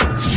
you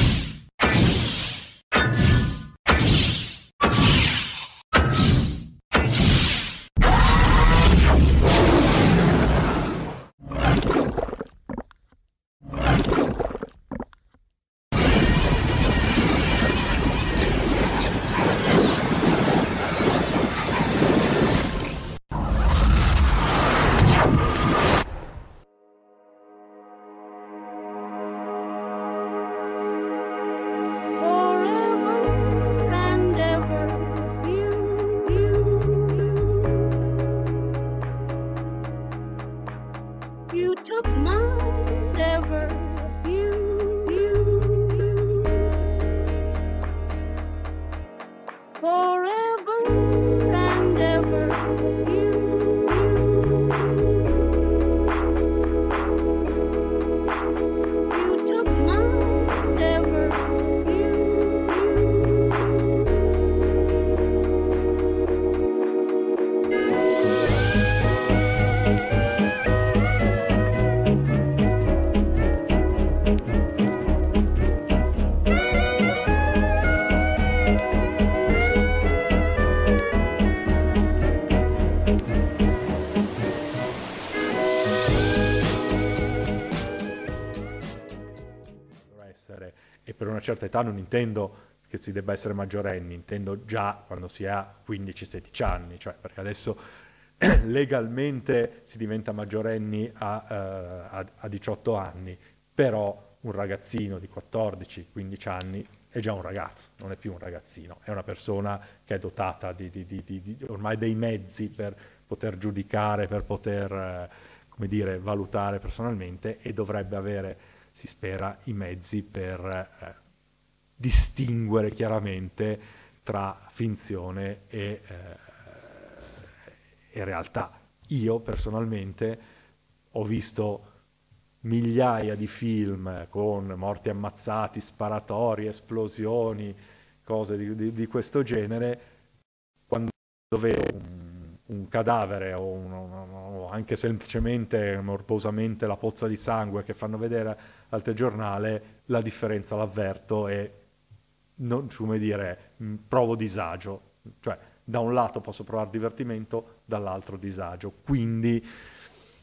età non intendo che si debba essere maggiorenni, intendo già quando si ha 15-16 anni, cioè perché adesso legalmente si diventa maggiorenni a, eh, a- a 18 anni, però un ragazzino di 14-15 anni è già un ragazzo, non è più un ragazzino, è una persona che è dotata di, di- di- di- di- ormai dei mezzi per poter giudicare, per poter, eh, come dire, valutare personalmente e dovrebbe avere, si spera, i mezzi per eh, distinguere chiaramente tra finzione e, eh, e realtà. Io personalmente ho visto migliaia di film con morti ammazzati, sparatori, esplosioni, cose di, di- di questo genere, quando vedo un, un cadavere o, un- o anche semplicemente morbosamente la pozza di sangue che fanno vedere al telegiornale, la differenza l'avverto e non, come dire, mh, provo disagio. Cioè, da un lato posso provare divertimento, dall'altro disagio. Quindi,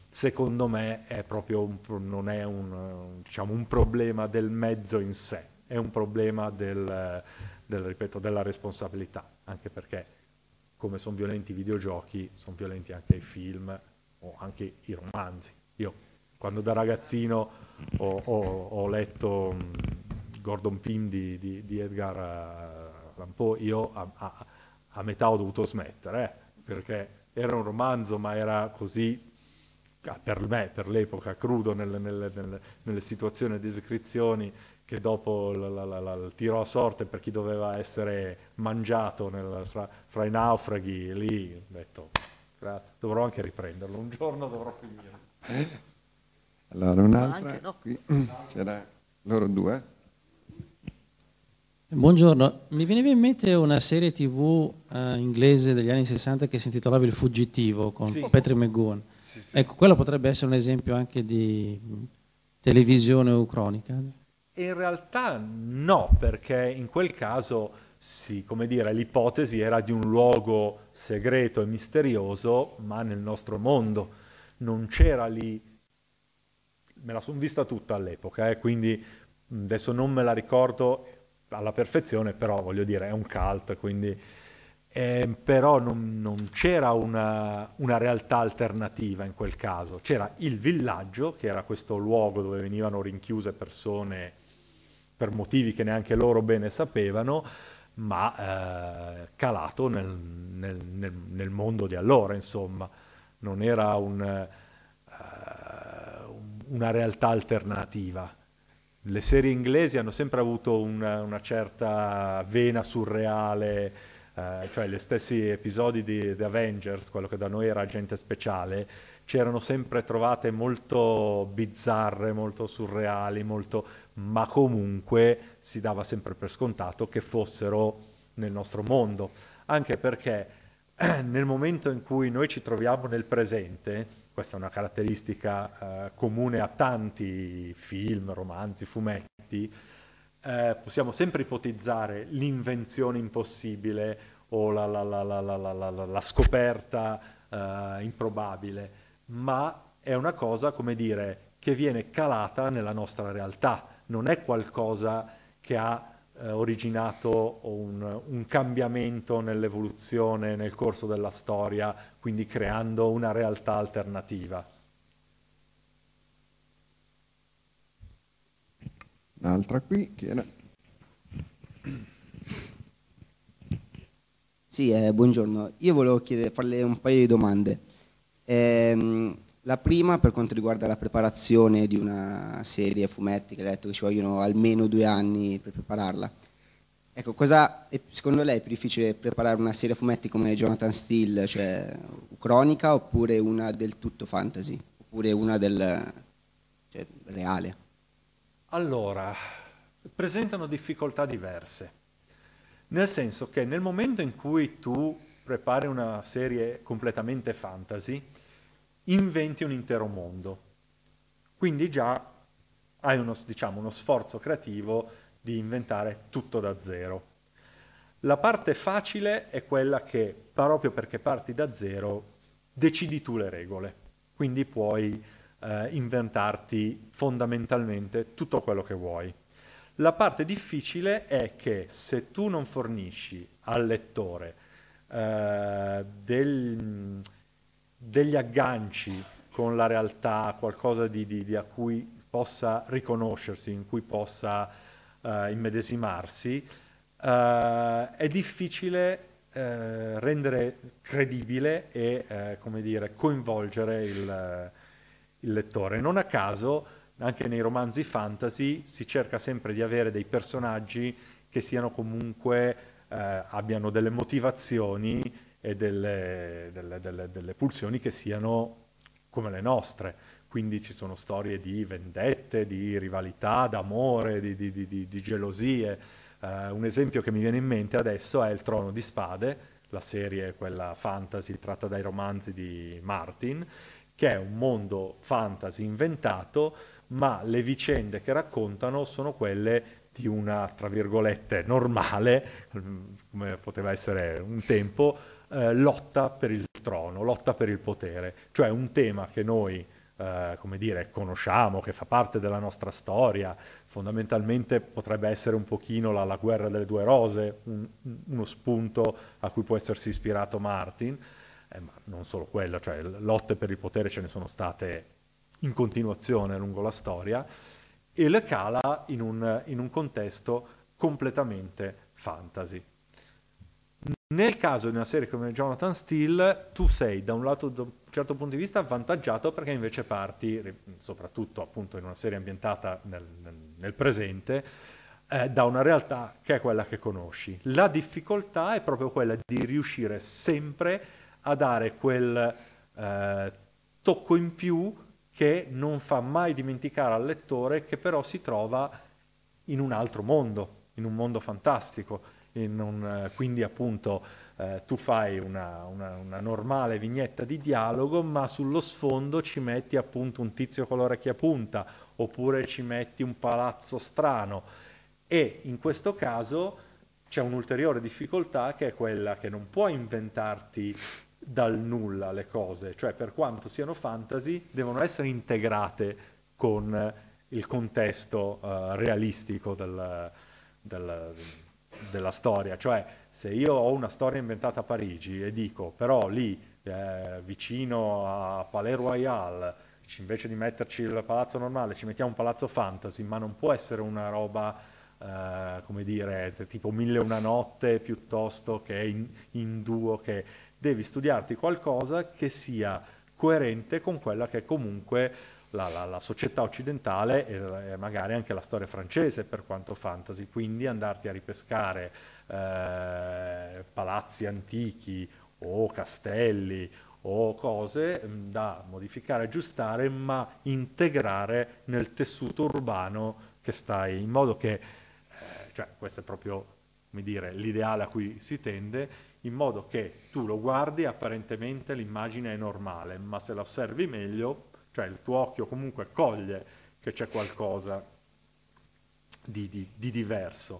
secondo me, è un non è un, diciamo, un problema del mezzo in sé, è un problema del, del, ripeto, della responsabilità, anche perché come sono violenti i videogiochi, sono violenti anche i film o anche i romanzi. Io, quando da ragazzino ho, ho- ho letto mh, Gordon Pym di, di- di Edgar eh, Allan Poe, io a, a- a metà ho dovuto smettere, eh, perché era un romanzo, ma era così, ah, per me, per l'epoca, crudo nelle, nelle- nelle- nelle situazioni e descrizioni, che dopo la- la- la- la- il tiro a sorte per chi doveva essere mangiato nel- fra, fra i naufraghi, lì ho detto, grazie, dovrò anche riprenderlo, un giorno dovrò finire. Allora, un'altra, anche no. qui c'era loro due. Buongiorno, mi veniva in mente una serie tv eh, inglese degli anni 60 che si intitolava Il fuggitivo con Sì. Patrick McGowan. Sì, sì. Ecco, quello potrebbe essere un esempio anche di mh, televisione o cronica. In realtà no, perché in quel caso, sì, come dire, l'ipotesi era di un luogo segreto e misterioso, ma nel nostro mondo. Non c'era lì, me la sono vista tutta all'epoca, eh, quindi mh, adesso non me la ricordo alla perfezione, però voglio dire, è un cult, quindi... eh, però non, non c'era una, una realtà alternativa in quel caso, c'era il villaggio, che era questo luogo dove venivano rinchiuse persone per motivi che neanche loro bene sapevano, ma eh, calato nel, nel- nel- nel mondo di allora, insomma, non era un, eh, un- una realtà alternativa. Le serie inglesi hanno sempre avuto una, una certa vena surreale, eh, cioè gli stessi episodi di The Avengers, quello che da noi era agente speciale, c'erano sempre trovate molto bizzarre, molto surreali, molto... ma comunque si dava sempre per scontato che fossero nel nostro mondo, anche perché nel momento in cui noi ci troviamo nel presente, questa è una caratteristica eh, comune a tanti film, romanzi, fumetti, eh, possiamo sempre ipotizzare l'invenzione impossibile o la, la- la- la- scoperta eh, improbabile, ma è una cosa, come dire, che viene calata nella nostra realtà, non è qualcosa che ha eh, originato un, un cambiamento nell'evoluzione nel corso della storia, quindi creando una realtà alternativa. Un'altra qui che era... Sì, eh, buongiorno. Io volevo chiedere, farle un paio di domande. Ehm, la prima per quanto riguarda la preparazione di una serie a fumetti, che ha detto che ci vogliono almeno due anni per prepararla. Ecco, cosa è- secondo lei è più difficile preparare una serie a fumetti come Jonathan Steele, cioè cronica, oppure una del tutto fantasy, oppure una del cioè, reale? Allora, presentano difficoltà diverse, nel senso che nel momento in cui tu prepari una serie completamente fantasy, inventi un intero mondo. Quindi già hai uno, diciamo, uno sforzo creativo di inventare tutto da zero. La parte facile è quella che, proprio perché parti da zero, decidi tu le regole. Quindi puoi eh, inventarti fondamentalmente tutto quello che vuoi. La parte difficile è che se tu non fornisci al lettore eh, del- degli agganci con la realtà, qualcosa di, di- di a cui possa riconoscersi, in cui possa eh, immedesimarsi, eh, è difficile eh, rendere credibile e, come dire, coinvolgere il, il lettore. Non a caso, anche nei romanzi fantasy, si cerca sempre di avere dei personaggi che siano comunque, abbiano delle motivazioni e delle, delle- delle- delle pulsioni che siano come le nostre. Quindi ci sono storie di vendette, di rivalità, d'amore, di, di- di- di- gelosie. Eh, un esempio che mi viene in mente adesso è Il Trono di Spade, la serie, quella fantasy tratta dai romanzi di Martin, che è un mondo fantasy inventato, ma le vicende che raccontano sono quelle di una, tra virgolette, normale, come poteva essere un tempo, eh, lotta per il trono, lotta per il potere, cioè un tema che noi, eh, come dire, conosciamo, che fa parte della nostra storia, fondamentalmente potrebbe essere un pochino la, la guerra delle due rose, un- uno spunto a cui può essersi ispirato Martin, eh, ma non solo quello, cioè lotte per il potere ce ne sono state in continuazione lungo la storia, e le cala in un, in un contesto completamente fantasy. Nel caso di una serie come Jonathan Steele, tu sei da un lato, da un certo punto di vista, avvantaggiato perché invece parti, soprattutto appunto in una serie ambientata nel, nel- presente, eh, da una realtà che è quella che conosci. La difficoltà è proprio quella di riuscire sempre a dare quel eh, tocco in più che non fa mai dimenticare al lettore che però si trova in un altro mondo, in un mondo fantastico, un- quindi appunto eh, tu fai una, una- una normale vignetta di dialogo, ma sullo sfondo ci metti appunto un tizio con l'orecchia punta, oppure ci metti un palazzo strano. E in questo caso c'è un'ulteriore difficoltà che è quella che non puoi inventarti dal nulla le cose, cioè per quanto siano fantasy, devono essere integrate con il contesto eh, realistico del- del- della storia. Cioè, se io ho una storia inventata a Parigi e dico, però lì, eh, vicino a Palais Royal, invece di metterci il palazzo normale, ci mettiamo un palazzo fantasy, ma non può essere una roba, eh, come dire, tipo Mille una notte piuttosto che in, in duo, che devi studiarti qualcosa che sia coerente con quella che è comunque la, la- la società occidentale e, e magari anche la storia francese per quanto fantasy, quindi andarti a ripescare eh, palazzi antichi o castelli o cose mh, da modificare, aggiustare, ma integrare nel tessuto urbano che stai, in modo che, eh, cioè questo è proprio, come dire, l'ideale a cui si tende, in modo che tu lo guardi, apparentemente l'immagine è normale, ma se la osservi meglio, cioè il tuo occhio comunque coglie che c'è qualcosa di, di- di diverso.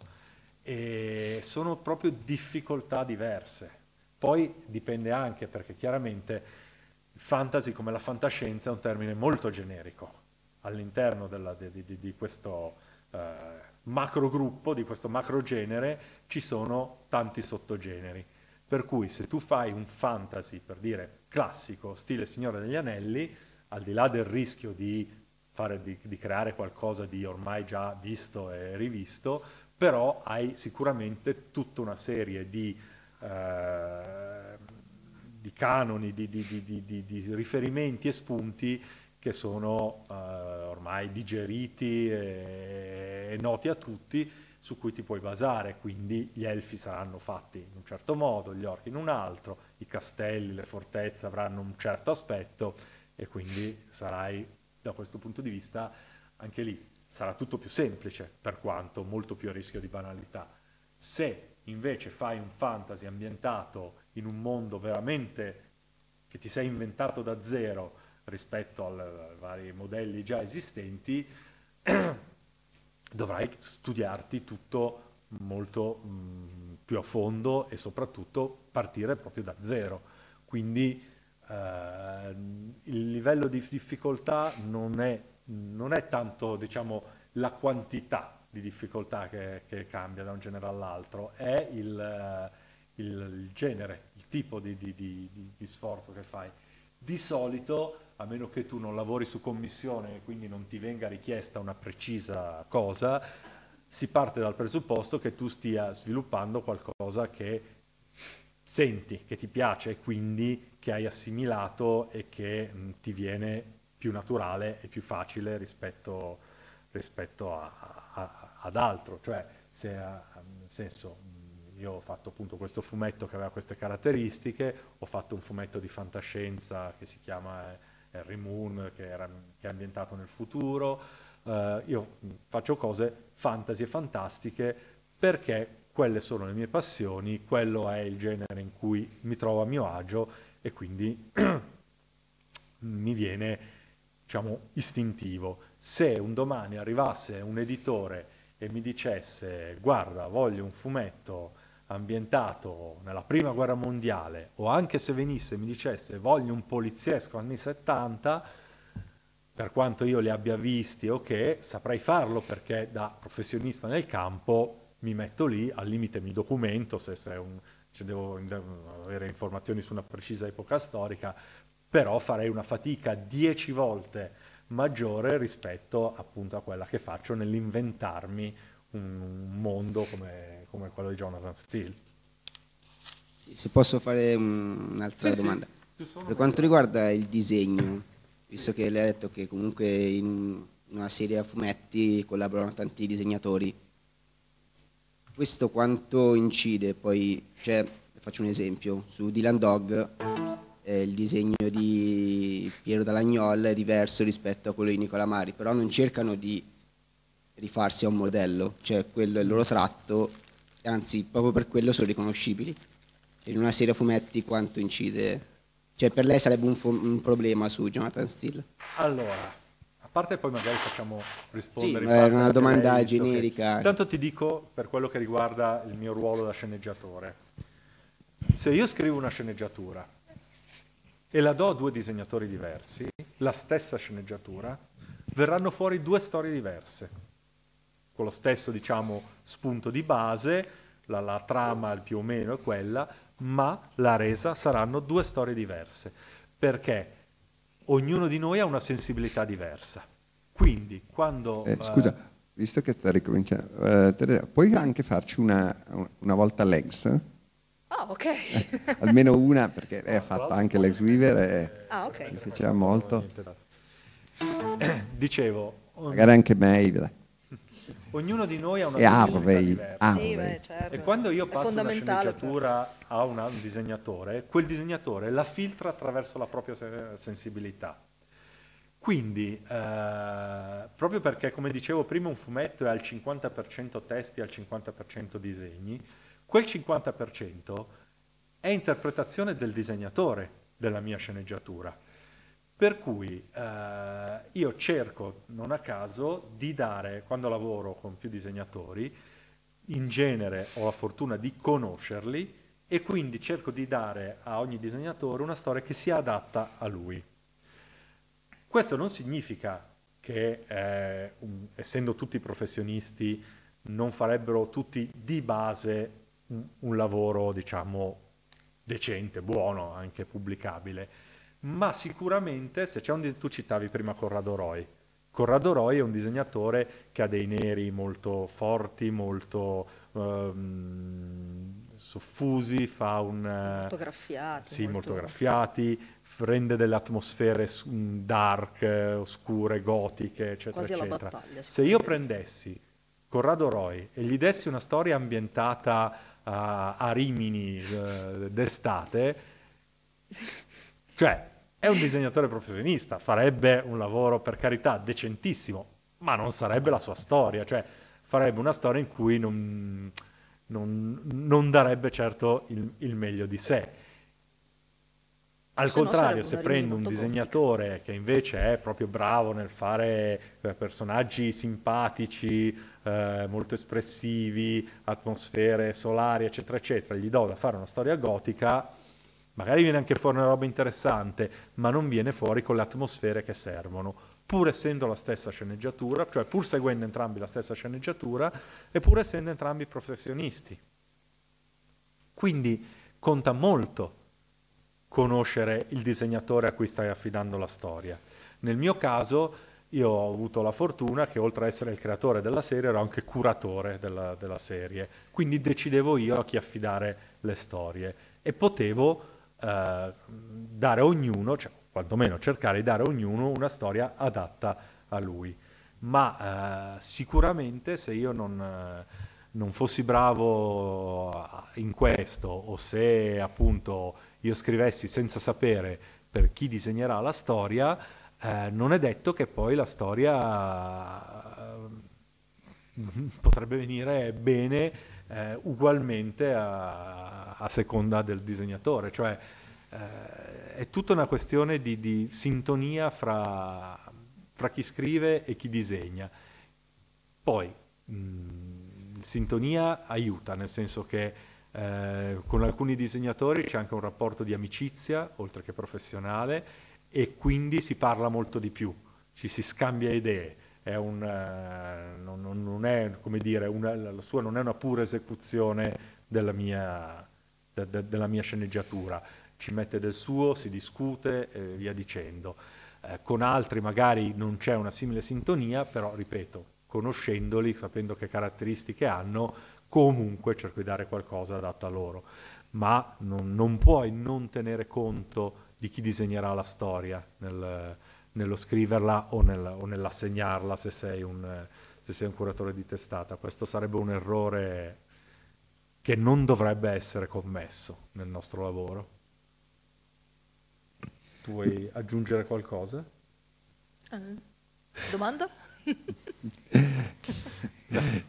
E sono proprio difficoltà diverse. Poi dipende anche perché chiaramente fantasy come la fantascienza è un termine molto generico. All'interno della- di- di- di questo eh, macro gruppo, di questo macro genere, ci sono tanti sottogeneri. Per cui se tu fai un fantasy, per dire classico, stile Signore degli Anelli, al di là del rischio di, fare, di, di creare qualcosa di ormai già visto e rivisto, però hai sicuramente tutta una serie di, eh, di canoni, di, di- di- riferimenti e spunti che sono eh, ormai digeriti e, e noti a tutti, su cui ti puoi basare, quindi gli elfi saranno fatti in un certo modo, gli orchi in un altro, i castelli, le fortezze avranno un certo aspetto e quindi sarai da questo punto di vista anche lì sarà tutto più semplice per quanto molto più a rischio di banalità. Se invece fai un fantasy ambientato in un mondo veramente che ti sei inventato da zero rispetto ai vari modelli già esistenti, dovrai studiarti tutto molto mh, più a fondo e soprattutto partire proprio da zero. Quindi eh, il livello di difficoltà non è, non è tanto diciamo, la quantità di difficoltà che, che cambia da un genere all'altro, è il, eh, il- genere, il tipo di- di- di- di sforzo che fai. Di solito, a meno che tu non lavori su commissione e quindi non ti venga richiesta una precisa cosa, si parte dal presupposto che tu stia sviluppando qualcosa che senti, che ti piace e quindi che hai assimilato e che mh, ti viene più naturale e più facile rispetto, rispetto a- a- ad altro. Cioè, se, nel senso, mh, io ho fatto appunto questo fumetto che aveva queste caratteristiche, ho fatto un fumetto di fantascienza che si chiama eh, Harry Moon, che, era, che è ambientato nel futuro. Eh, io faccio cose fantasy e fantastiche perché quelle sono le mie passioni, quello è il genere in cui mi trovo a mio agio e quindi mi viene, diciamo, istintivo. Se un domani arrivasse un editore e mi dicesse guarda, voglio un fumetto ambientato nella prima guerra mondiale, o anche se venisse e mi dicesse voglio un poliziesco anni 70, per quanto io li abbia visti o che, saprei farlo perché da professionista nel campo mi metto lì, al limite mi documento se, se un- se devo avere informazioni su una precisa epoca storica, però farei una fatica dieci volte maggiore rispetto appunto a quella che faccio nell'inventarmi un, un mondo come, come quello di Jonathan Steele. Sì, Se posso fare un- un'altra Sì, sì, domanda. sono Per quanto riguarda il disegno, visto che lei ha detto che comunque in una serie a fumetti collaborano tanti disegnatori, questo quanto incide poi, cioè, faccio un esempio, su Dylan Dog eh, il disegno di Piero Dalagnol è diverso rispetto a quello di Nicola Mari, però non cercano di rifarsi a un modello, cioè quello è il loro tratto, anzi proprio per quello sono riconoscibili. In una serie a fumetti quanto incide? Cioè per lei sarebbe un, fo- un problema su Jonathan Steele? Allora, parte poi magari facciamo rispondere Sì, è una domanda visto che- generica. Intanto ti dico per quello che riguarda il mio ruolo da sceneggiatore. Se io scrivo una sceneggiatura e la do a due disegnatori diversi, la stessa sceneggiatura, verranno fuori due storie diverse, con lo stesso, diciamo, spunto di base, la, la trama il più o meno è quella, ma la resa saranno due storie diverse, perché ognuno di noi ha una sensibilità diversa. Quindi, quando... Eh, eh, scusa, visto che sta ricominciando, eh, Teresa, puoi anche farci una, una volta l'ex? Ah, ok. Almeno una, perché lei ha fatto anche l'ex Weaver e Ah, ok. mi piaceva molto. Dicevo, Magari anche Maeve. Ognuno di noi ha una E diversa. Harvey. Sì, beh, certo. E quando io passo una fondamentale per- sceneggiatura a una- un disegnatore, quel disegnatore la filtra attraverso la propria se- sensibilità. Quindi, eh, proprio perché, come dicevo prima, un fumetto è al 50% testi e al 50% disegni, quel 50% è interpretazione del disegnatore della mia sceneggiatura. Per cui eh, io cerco, non a caso, di dare, quando lavoro con più disegnatori, in genere ho la fortuna di conoscerli e quindi cerco di dare a ogni disegnatore una storia che sia adatta a lui. Questo non significa che, eh, un- essendo tutti professionisti, non farebbero tutti di base un, un lavoro, diciamo, decente, buono, anche pubblicabile, ma sicuramente se c'è un tu citavi prima Corrado Roy. Corrado Roy è un disegnatore che ha dei neri molto forti, molto ehm, soffusi, fa un eh, Molto graffiati. sì, molto graffiati, f- rende delle atmosfere mm, dark, eh, oscure, gotiche, eccetera, Quasi eccetera. Se io prendessi Corrado Roy e gli dessi una storia ambientata a, a Rimini eh, d'estate, cioè è un disegnatore professionista, farebbe un lavoro per carità decentissimo, ma non sarebbe la sua storia, cioè farebbe una storia in cui non, non- non darebbe certo il, il meglio di sé. Al Se no contrario, sarebbe se prendo un disegnatore che invece è proprio bravo nel fare eh, personaggi simpatici, eh, molto espressivi, atmosfere solari, eccetera, eccetera, gli do da fare una storia gotica, magari viene anche fuori una roba interessante, ma non viene fuori con le atmosfere che servono, pur essendo la stessa sceneggiatura, cioè pur seguendo entrambi la stessa sceneggiatura e pur essendo entrambi professionisti. Quindi conta molto conoscere il disegnatore a cui stai affidando la storia. Nel mio caso io ho avuto la fortuna che oltre ad essere il creatore della serie ero anche curatore della, della serie, quindi decidevo io a chi affidare le storie e potevo eh, dare a ognuno, cioè quantomeno cercare di dare a ognuno una storia adatta a lui. Ma eh, sicuramente se io non, eh, non fossi bravo in questo o se appunto io scrivessi senza sapere per chi disegnerà la storia, eh, non è detto che poi la storia eh, potrebbe venire bene eh, ugualmente a, a seconda del disegnatore, cioè eh, è tutta una questione di, di sintonia fra, fra chi scrive e chi disegna. Poi mh, sintonia aiuta, nel senso che eh, con alcuni disegnatori c'è anche un rapporto di amicizia, oltre che professionale, e quindi si parla molto di più, ci si scambia idee. È un, eh, non- non è, come dire, una- la sua non è una pura esecuzione della mia, de- de- della mia sceneggiatura, ci mette del suo, si discute e via dicendo. Eh, con altri magari non c'è una simile sintonia, però ripeto, conoscendoli, sapendo che caratteristiche hanno, comunque cerco di dare qualcosa adatto a loro. Ma non, non puoi non tenere conto di chi disegnerà la storia nel- nello scriverla o, nel- o nell'assegnarla se sei, un, se sei un curatore di testata. Questo sarebbe un errore che non dovrebbe essere commesso nel nostro lavoro. Tu vuoi aggiungere qualcosa? Eh, Domanda?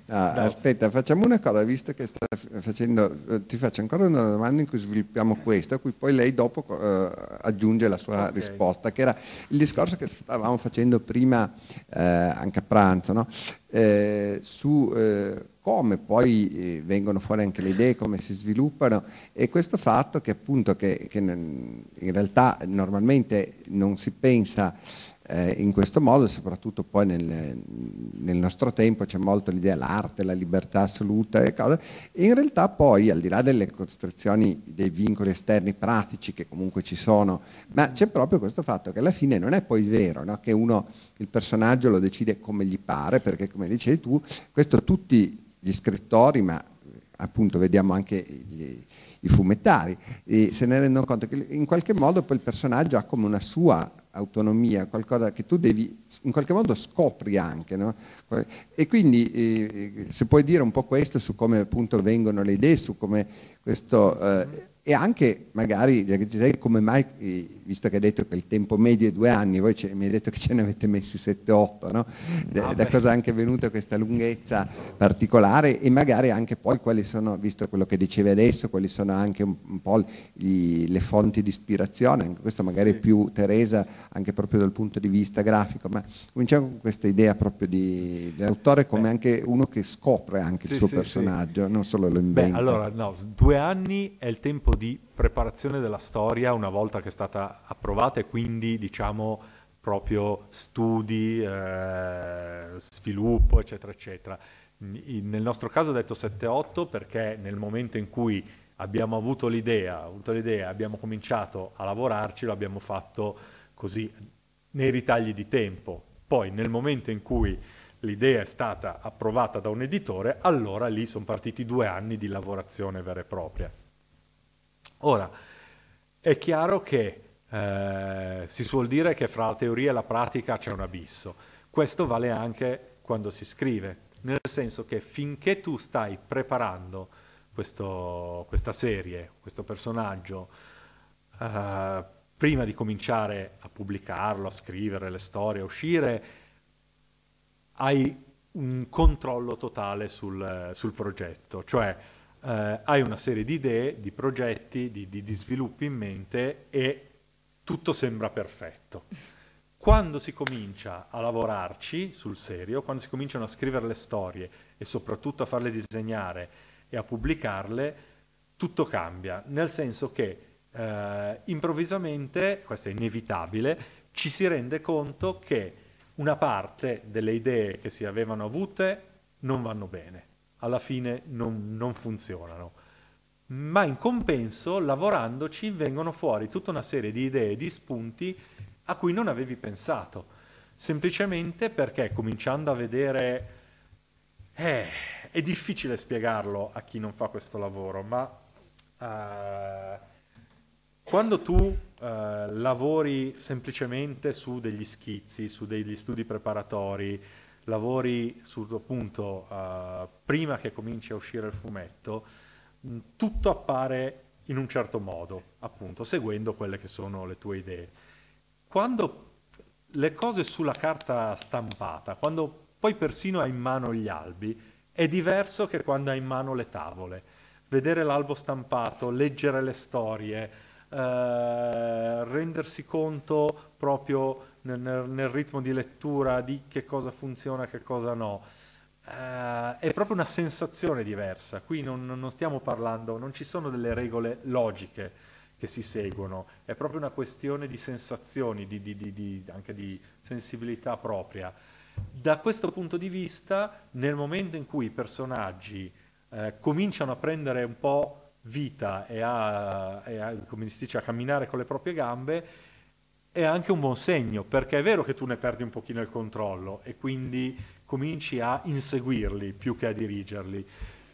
Ah, aspetta, facciamo una cosa, visto che sta facendo, eh, ti faccio ancora una domanda in cui sviluppiamo questo, a cui poi lei dopo eh, aggiunge la sua Ok. risposta, che era il discorso che stavamo facendo prima eh, anche a pranzo, no? Eh, su eh, come poi eh, vengono fuori anche le idee, come si sviluppano e questo fatto che appunto che, che in realtà normalmente non si pensa eh, in questo modo, soprattutto poi nel, nel nostro tempo c'è molto l'idea l'arte, la libertà assoluta e cose, e in realtà poi al di là delle costrizioni dei vincoli esterni pratici che comunque ci sono, ma c'è proprio questo fatto che alla fine non è poi vero no? che uno il personaggio lo decide come gli pare, perché come dicevi tu, questo tutti gli scrittori, ma appunto vediamo anche gli- i fumettari, se ne rendono conto che in qualche modo poi il personaggio ha come una sua autonomia, qualcosa che tu devi, in qualche modo scopri anche. no? E quindi eh, se puoi dire un po' questo su come appunto vengono le idee, su come questo... eh, e anche magari, già che ci sei, come mai, visto che hai detto che il tempo medio è due anni, voi ce- mi hai detto che ce ne avete messi 7-8, no? Da, da beh. cosa è anche venuta questa lunghezza particolare e magari anche poi quali sono, visto quello che dicevi adesso, quali sono anche un, un po' gli- le fonti di ispirazione, anche questo magari Sì. più Teresa, anche proprio dal punto di vista grafico, ma cominciamo con questa idea proprio di, di autore come Beh. anche uno che scopre anche Sì, il suo sì, personaggio, non solo lo Beh, inventa. allora, no, due anni è il tempo di preparazione della storia una volta che è stata approvata e quindi, diciamo, proprio studi, eh, sviluppo, eccetera, eccetera. Nel nostro caso ho detto 7-8 perché nel momento in cui abbiamo avuto l'idea, avuto l'idea, abbiamo cominciato a lavorarci, lo abbiamo fatto così nei ritagli di tempo. Poi nel momento in cui l'idea è stata approvata da un editore, allora lì sono partiti due anni di lavorazione vera e propria. Ora, è chiaro che eh, si suol dire che fra la teoria e la pratica c'è un abisso. Questo vale anche quando si scrive, nel senso che finché tu stai preparando questo- questa serie, questo personaggio, eh, prima di cominciare a pubblicarlo, a scrivere le storie, a uscire, hai un controllo totale sul, sul progetto, cioè eh, hai una serie di idee, di progetti, di, di- di sviluppi in mente e tutto sembra perfetto. Quando si comincia a lavorarci sul serio, quando si cominciano a scrivere le storie e soprattutto a farle disegnare e a pubblicarle, tutto cambia, nel senso che eh, improvvisamente, questo è inevitabile, ci si rende conto che una parte delle idee che si avevano avute non vanno bene, alla fine non, non funzionano. Ma in compenso, lavorandoci, vengono fuori tutta una serie di idee di spunti a cui non avevi pensato, semplicemente perché cominciando a vedere eh, è difficile spiegarlo a chi non fa questo lavoro, ma eh, quando tu eh, lavori semplicemente su degli schizzi, su degli studi preparatori, lavori su appunto eh, prima che cominci a uscire il fumetto, mh, tutto appare in un certo modo, appunto, seguendo quelle che sono le tue idee. Quando le cose sulla carta stampata, quando poi persino hai in mano gli albi, è diverso che quando hai in mano le tavole. Vedere l'albo stampato, leggere le storie, eh, rendersi conto proprio nel, nel- ritmo di lettura di che cosa funziona, che cosa no. Eh, è proprio una sensazione diversa. Qui non, non stiamo parlando, non ci sono delle regole logiche che si seguono, è proprio una questione di sensazioni, di- di- di- anche di sensibilità propria. Da questo punto di vista, nel momento in cui i personaggi eh, cominciano a prendere un po' vita e a, e a- dice, a camminare con le proprie gambe, è anche un buon segno, perché è vero che tu ne perdi un pochino il controllo e quindi cominci a inseguirli più che a dirigerli.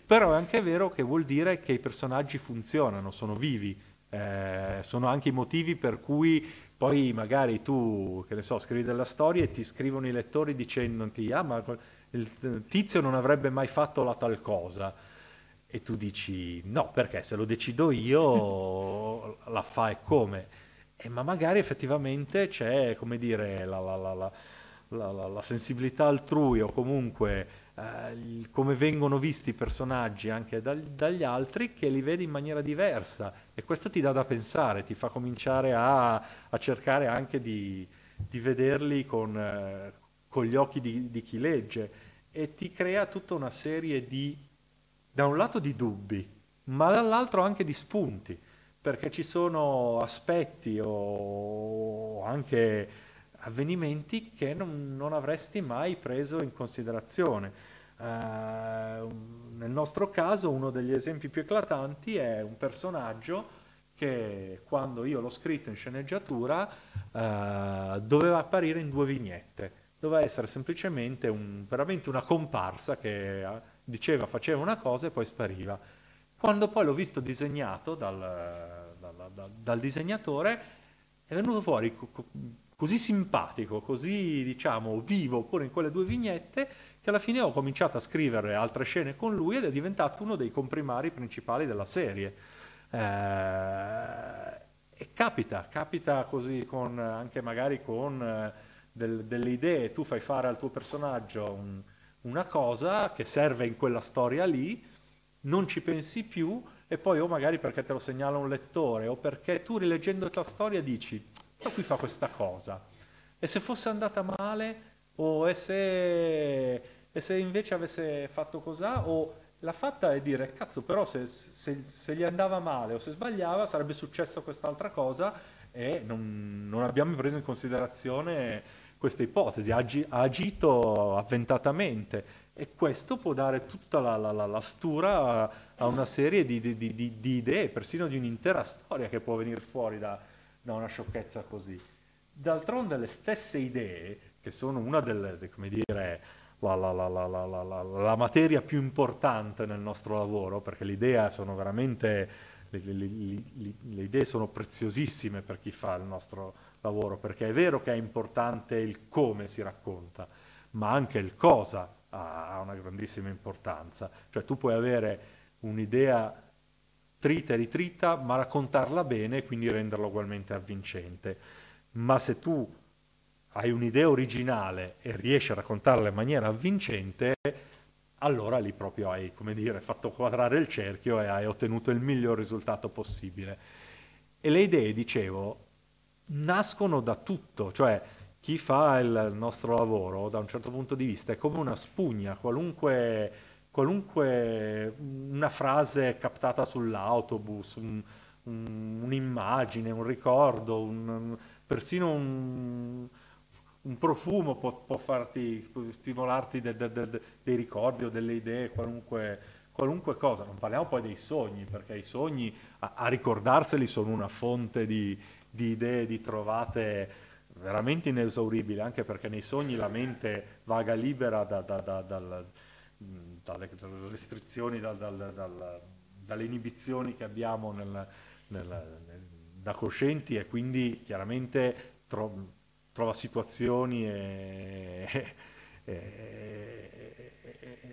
Però è anche vero che vuol dire che i personaggi funzionano, sono vivi, eh, sono anche i motivi per cui poi magari tu, che ne so, scrivi della storia e ti scrivono i lettori dicendoti ah ma il tizio non avrebbe mai fatto la tal cosa. E tu dici no, perché se lo decido io la fa e come. Eh, ma magari effettivamente c'è, come dire, la, la- la- la- sensibilità altrui o comunque eh, il- come vengono visti i personaggi anche dal- dagli altri che li vedi in maniera diversa. E questo ti dà da pensare, ti fa cominciare a, a cercare anche di, di vederli con, eh, con gli occhi di, di chi legge. E ti crea tutta una serie di, da un lato di dubbi, ma dall'altro anche di spunti, perché ci sono aspetti o anche avvenimenti che non, non avresti mai preso in considerazione. Eh, nel nostro caso uno degli esempi più eclatanti è un personaggio che quando io l'ho scritto in sceneggiatura eh, doveva apparire in due vignette, doveva essere semplicemente un- veramente una comparsa che eh, diceva, faceva una cosa e poi spariva. Quando poi l'ho visto disegnato dal, dal- dal- dal disegnatore, è venuto fuori co- co- così simpatico, così diciamo vivo pure in quelle due vignette, che alla fine ho cominciato a scrivere altre scene con lui ed è diventato uno dei comprimari principali della serie. Eh, e capita, capita così con, anche magari con eh, del- delle idee, tu fai fare al tuo personaggio un- una cosa che serve in quella storia lì, non ci pensi più e poi o magari perché te lo segnala un lettore o perché tu rileggendo la storia dici, ma qui fa questa cosa. E se fosse andata male o e se, e se invece avesse fatto cos'ha o l'ha fatta e dire, cazzo però se, se- se gli andava male o se sbagliava sarebbe successo quest'altra cosa e non, non abbiamo preso in considerazione questa ipotesi, ha, agi- ha agito avventatamente e questo può dare tutta la, la- la- la stura a, una serie di, di- di- di- idee, persino di un'intera storia che può venire fuori da, da una sciocchezza così. D'altronde le stesse idee, che sono una delle, de- come dire, la, la- la- la- materia più importante nel nostro lavoro, perché le sono veramente, le- le- le- le idee sono preziosissime per chi fa il nostro lavoro, perché è vero che è importante il come si racconta, ma anche il cosa ha una grandissima importanza. Cioè tu puoi avere un'idea trita e ritrita, ma raccontarla bene e quindi renderla ugualmente avvincente. Ma se tu hai un'idea originale e riesci a raccontarla in maniera avvincente, allora lì proprio hai, come dire, fatto quadrare il cerchio e hai ottenuto il miglior risultato possibile. E le idee, dicevo, nascono da tutto, cioè chi fa il nostro lavoro da un certo punto di vista è come una spugna, qualunque, qualunque una frase captata sull'autobus, un- un- un'immagine, un ricordo, un- persino un, profumo può, può farti, può stimolarti de- de- de- dei ricordi o delle idee, qualunque, qualunque cosa. Non parliamo poi dei sogni, perché i sogni a, a ricordarseli sono una fonte di, di idee, di trovate veramente inesauribili, anche perché nei sogni la mente vaga libera da- da- da- dal- mh, dalle, dalle restrizioni, dal- dal- dal- dalle inibizioni che abbiamo nel- nel- nel- da coscienti e quindi chiaramente tro- trova situazioni e- e-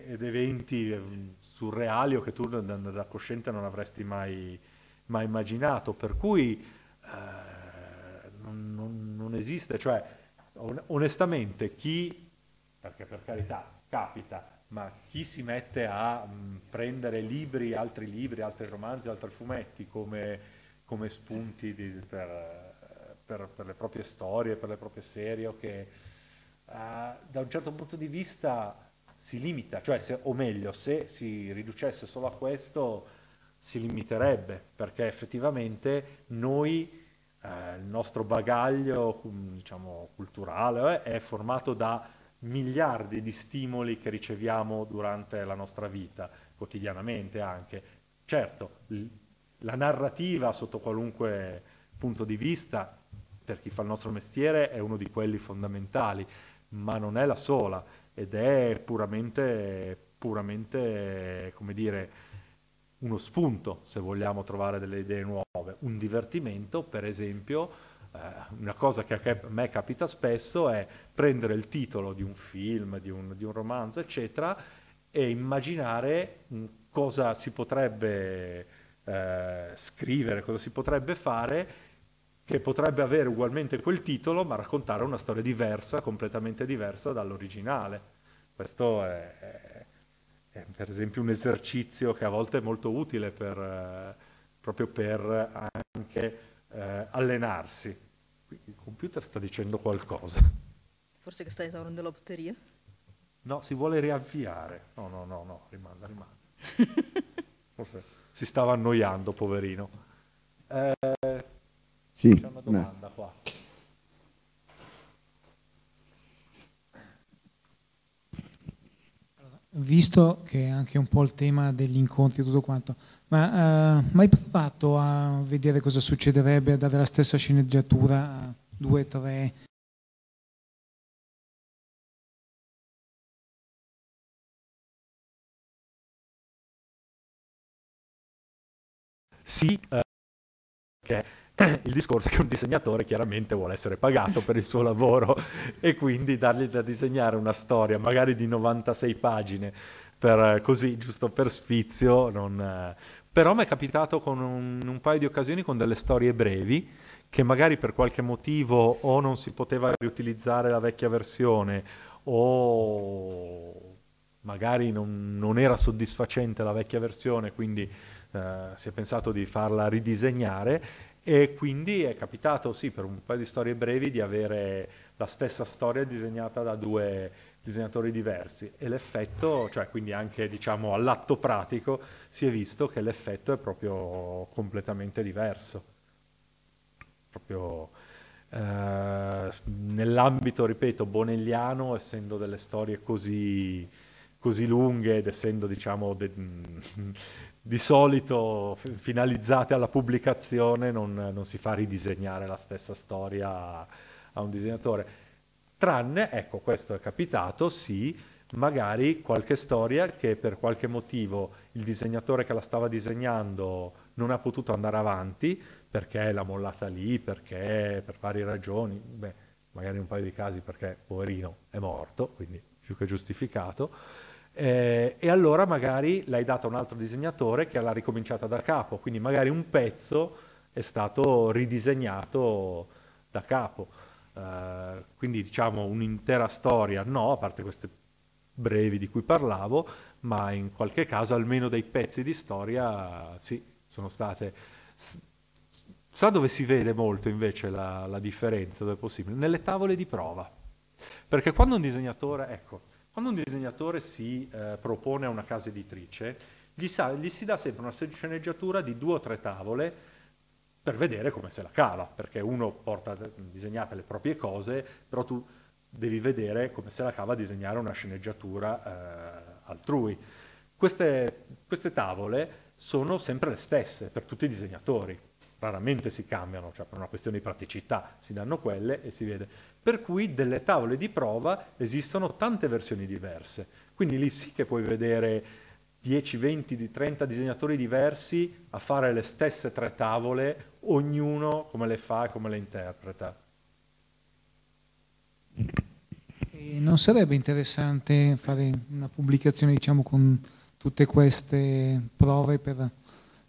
ed eventi eh, surreali o che tu da, cosciente non avresti mai, mai immaginato, per cui eh, esiste, cioè on- onestamente chi, perché per carità capita, ma chi si mette a mh, prendere libri, altri libri, altri romanzi, altri fumetti come, come spunti di- per, per- per le proprie storie, per le proprie serie, o che eh, da un certo punto di vista si limita, cioè se- o meglio, se si riducesse solo a questo si limiterebbe, perché effettivamente noi, eh, il nostro bagaglio, diciamo, culturale, eh, è formato da miliardi di stimoli che riceviamo durante la nostra vita, quotidianamente anche. Certo, l- la narrativa sotto qualunque punto di vista, per chi fa il nostro mestiere, è uno di quelli fondamentali, ma non è la sola ed è puramente, puramente, come dire, uno spunto se vogliamo trovare delle idee nuove. Un divertimento, per esempio, eh, una cosa che a me capita spesso è prendere il titolo di un film, di un, di un romanzo, eccetera, e immaginare mh, cosa si potrebbe eh, scrivere, cosa si potrebbe fare che potrebbe avere ugualmente quel titolo, ma raccontare una storia diversa, completamente diversa dall'originale. Questo è, è- è, per esempio un esercizio che a volte è molto utile per, eh, proprio per anche eh, allenarsi. Qui Il computer sta dicendo qualcosa. Forse che stai esaurendo la batteria? No, si vuole riavviare. No, no, no, no, rimanda, rimanda. Forse si stava annoiando, poverino. Eh, Sì, c'è una no. domanda qua. Visto che è anche un po' il tema degli incontri e tutto quanto, ma eh, mai provato a vedere cosa succederebbe ad avere la stessa sceneggiatura, due, tre, Sì, eh, perché il discorso è che un disegnatore chiaramente vuole essere pagato per il suo lavoro e quindi dargli da disegnare una storia magari di 96 pagine per, eh, così, giusto per sfizio, non, eh. Però mi è capitato con un, un paio di occasioni con delle storie brevi che magari per qualche motivo o non si poteva riutilizzare la vecchia versione o magari non, non era soddisfacente la vecchia versione, quindi eh, si è pensato di farla ridisegnare e quindi è capitato, sì, per un paio di storie brevi di avere la stessa storia disegnata da due disegnatori diversi e l'effetto, cioè quindi anche diciamo all'atto pratico, si è visto che l'effetto è proprio completamente diverso. Proprio eh, nell'ambito, ripeto, bonelliano, essendo delle storie così, così lunghe ed essendo, diciamo, de- di solito fi- finalizzate alla pubblicazione, non, non si fa ridisegnare la stessa storia a, a un disegnatore. Tranne, ecco, questo è capitato, sì, magari qualche storia che per qualche motivo il disegnatore che la stava disegnando non ha potuto andare avanti perché l'ha mollata lì, perché per varie ragioni, beh, magari in un paio di casi perché poverino è morto, quindi più che giustificato. Eh, e allora magari l'hai data a un altro disegnatore che l'ha ricominciata da capo, quindi magari un pezzo è stato ridisegnato da capo. Eh, quindi diciamo un'intera storia, no, a parte queste brevi di cui parlavo, ma in qualche caso almeno dei pezzi di storia sì, sono state... Sa dove si vede molto invece la, la differenza, dove è possibile? Nelle tavole di prova. Perché quando un disegnatore, ecco, quando un disegnatore si eh, propone a una casa editrice, gli, sa- gli si dà sempre una sceneggiatura di due o tre tavole per vedere come se la cava, perché uno porta de- disegnate le proprie cose, però tu devi vedere come se la cava a disegnare una sceneggiatura eh, altrui. Queste, queste tavole sono sempre le stesse per tutti i disegnatori, raramente si cambiano, cioè per una questione di praticità si danno quelle e si vede. Per cui delle tavole di prova esistono tante versioni diverse, quindi lì sì che puoi vedere 10, 20, di 30 disegnatori diversi a fare le stesse tre tavole, ognuno come le fa e come le interpreta. Non sarebbe interessante fare una pubblicazione, diciamo, con tutte queste prove per,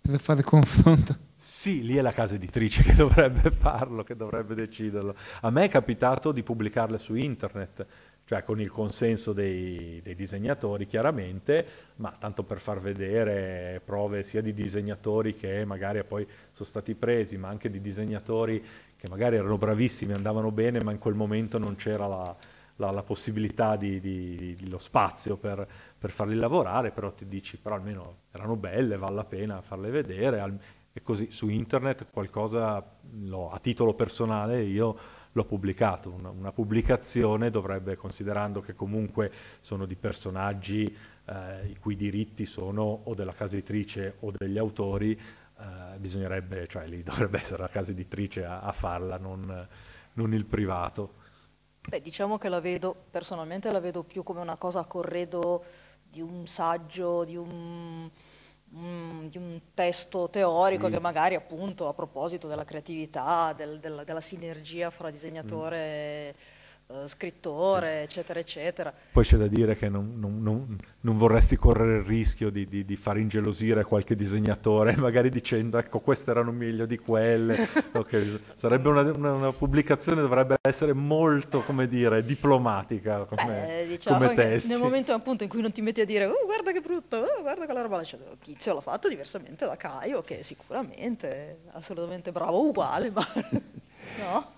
per fare confronto? Sì, lì è la casa editrice che dovrebbe farlo, che dovrebbe deciderlo. A me è capitato di pubblicarle su internet, cioè con il consenso dei, dei disegnatori chiaramente, ma tanto per far vedere prove sia di disegnatori che magari poi sono stati presi, ma anche di disegnatori che magari erano bravissimi, andavano bene, ma in quel momento non c'era la, la- la possibilità di, di- di- lo spazio per, per farli lavorare, però ti dici, però almeno erano belle, vale la pena farle vedere, al- e così su internet qualcosa l'ho- a titolo personale io l'ho pubblicato, una, una pubblicazione dovrebbe, considerando che comunque sono di personaggi eh, i cui diritti sono o della casa editrice o degli autori, eh, bisognerebbe, cioè lì dovrebbe essere la casa editrice a, a farla, non, non il privato. Beh, diciamo che la vedo, personalmente la vedo più come una cosa a corredo di un saggio, di un, mm, di un testo teorico Sì. che magari appunto a proposito della creatività, del- del- della sinergia fra disegnatore eh, scrittore, eccetera, eccetera. Poi c'è da dire che non, non- non- non vorresti correre il rischio di, di- di far ingelosire qualche disegnatore, magari dicendo ecco queste erano meglio di quelle. Ok, Sarebbe una, una- una pubblicazione, dovrebbe essere molto, come dire, diplomatica come, Eh, diciamo come testi. nel momento appunto in cui non ti metti a dire oh guarda che brutto, oh, guarda quella roba cioè, tizio l'ha fatto diversamente da Caio, che sicuramente assolutamente bravo, uguale, ma no?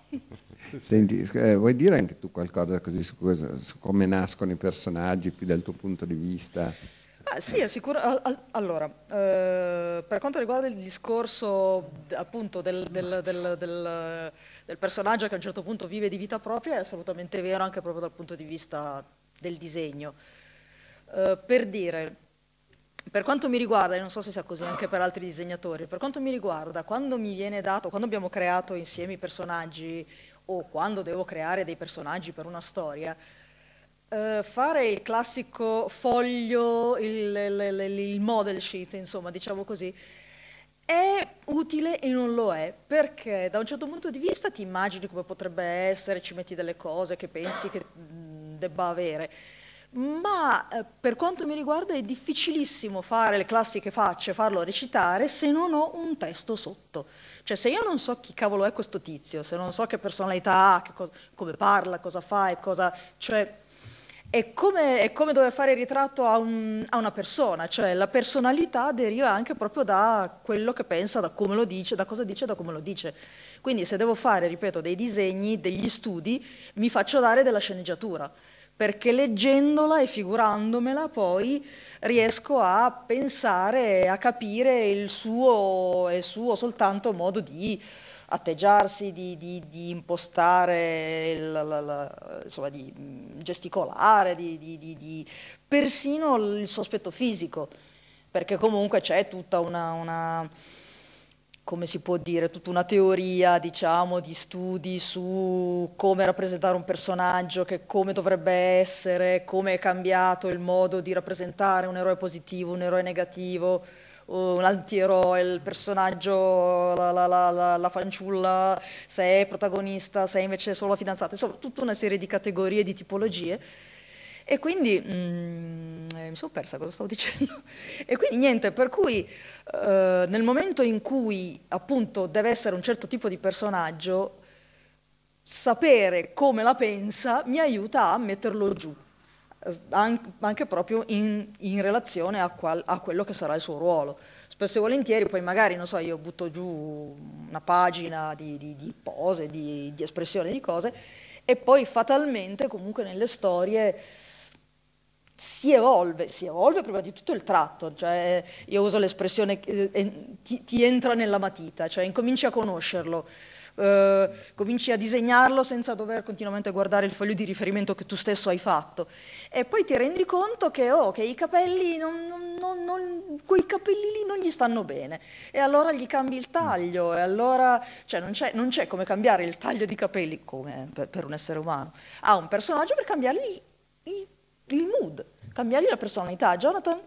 Senti, eh, vuoi dire anche tu qualcosa così su, cosa- su come nascono i personaggi, più dal tuo punto di vista? Ah, sì, è sicuro. al- al- Allora, eh, per quanto riguarda il discorso appunto del, del- del- del- del personaggio che a un certo punto vive di vita propria, è assolutamente vero anche proprio dal punto di vista del disegno. Eh, per dire, per quanto mi riguarda, e non so se sia così anche per altri disegnatori, per quanto mi riguarda, quando mi viene dato, quando abbiamo creato insieme i personaggi o quando devo creare dei personaggi per una storia, eh, fare il classico foglio, il, il- il- model sheet, insomma, diciamo così, è utile e non lo è, perché da un certo punto di vista ti immagini come potrebbe essere, ci metti delle cose che pensi che mh, debba avere, ma eh, per quanto mi riguarda è difficilissimo fare le classiche facce, farlo recitare se non ho un testo sotto. Cioè se io non so chi cavolo è questo tizio, se non so che personalità ha, che cos- come parla, cosa fa e cosa... Cioè, è come, è come dover fare il ritratto a, un- a una persona, cioè la personalità deriva anche proprio da quello che pensa, da come lo dice, da cosa dice, da come lo dice. Quindi se devo fare, ripeto, dei disegni, degli studi, mi faccio dare della sceneggiatura, perché leggendola e figurandomela poi riesco a pensare, a capire il suo, il suo soltanto modo di atteggiarsi, di, di- di impostare, il- la- la- insomma, di mm, gesticolare, di, persino il suo aspetto fisico, perché comunque c'è tutta una, una- come si può dire, tutta una teoria, diciamo, di studi su come rappresentare un personaggio, che come dovrebbe essere, come è cambiato il modo di rappresentare un eroe positivo, un eroe negativo, un antieroe, il personaggio, la, la- la- la- la fanciulla, se è protagonista, se è invece solo la fidanzata, insomma, tutta una serie di categorie, di tipologie. E quindi mm, eh, mi sono persa cosa stavo dicendo. E quindi niente, per cui eh, nel momento in cui appunto deve essere un certo tipo di personaggio, sapere come la pensa mi aiuta a metterlo giù, eh, an- anche proprio in, in relazione a, qual- a quello che sarà il suo ruolo. Spesso e volentieri, poi magari, non so, io butto giù una pagina di, di- di pose, di, di espressione di cose, e poi fatalmente, comunque nelle storie si evolve, si evolve prima di tutto il tratto, cioè io uso l'espressione eh, eh, ti, ti entra nella matita, cioè incominci a conoscerlo, eh, cominci a disegnarlo senza dover continuamente guardare il foglio di riferimento che tu stesso hai fatto. E poi ti rendi conto che, oh, che i capelli, non, non- non- quei capelli lì non gli stanno bene. E allora gli cambi il taglio e allora, cioè non c'è, non c'è come cambiare il taglio di capelli come per, per un essere umano, a un personaggio per cambiargli il, il mood, cambiargli la personalità. Jonathan